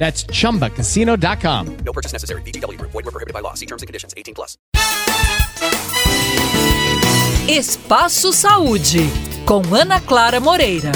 That's chumbacasino.com. No purchase necessary. VGW Group. Void were prohibited by law. See terms and conditions. 18 plus. Espaço Saúde, com Ana Clara Moreira.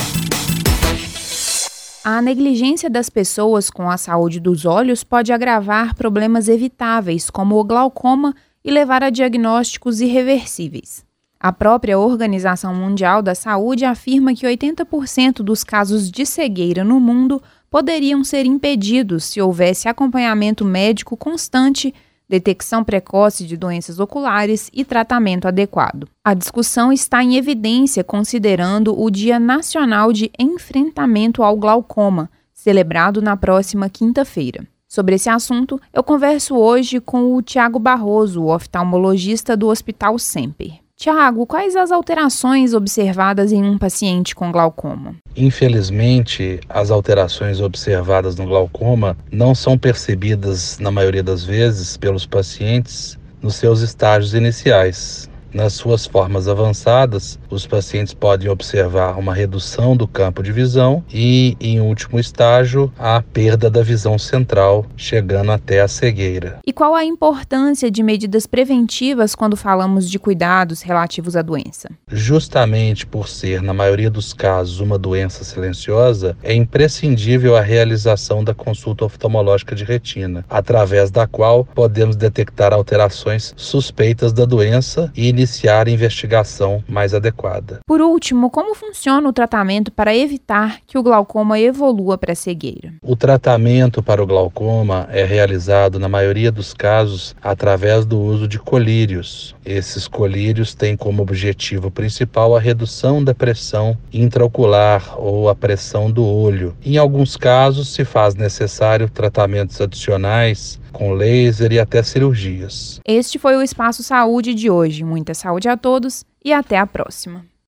A negligência das pessoas com a saúde dos olhos pode agravar problemas evitáveis, como o glaucoma, e levar a diagnósticos irreversíveis. A própria Organização Mundial da Saúde afirma que 80% dos casos de cegueira no mundo poderiam ser impedidos se houvesse acompanhamento médico constante, detecção precoce de doenças oculares e tratamento adequado. A discussão está em evidência considerando o Dia Nacional de Enfrentamento ao Glaucoma, celebrado na próxima quinta-feira. Sobre esse assunto, eu converso hoje com o Tiago Barroso, oftalmologista do Hospital Semper. Tiago, quais as alterações observadas em um paciente com glaucoma? Infelizmente, as alterações observadas no glaucoma não são percebidas, na maioria das vezes, pelos pacientes nos seus estágios iniciais. Nas suas formas avançadas, os pacientes podem observar uma redução do campo de visão e, em último estágio, a perda da visão central, chegando até a cegueira. E qual a importância de medidas preventivas quando falamos de cuidados relativos à doença? Justamente por ser, na maioria dos casos, uma doença silenciosa, é imprescindível a realização da consulta oftalmológica de retina, através da qual podemos detectar alterações suspeitas da doença e iniciar a investigação mais adequada. Por último, como funciona o tratamento para evitar que o glaucoma evolua para a cegueira? O tratamento para o glaucoma é realizado, na maioria dos casos, através do uso de colírios. Esses colírios têm como objetivo principal a redução da pressão intraocular ou a pressão do olho. Em alguns casos, se faz necessário tratamentos adicionais com laser e até cirurgias. Este foi o Espaço Saúde de hoje. Muita saúde a todos e até a próxima.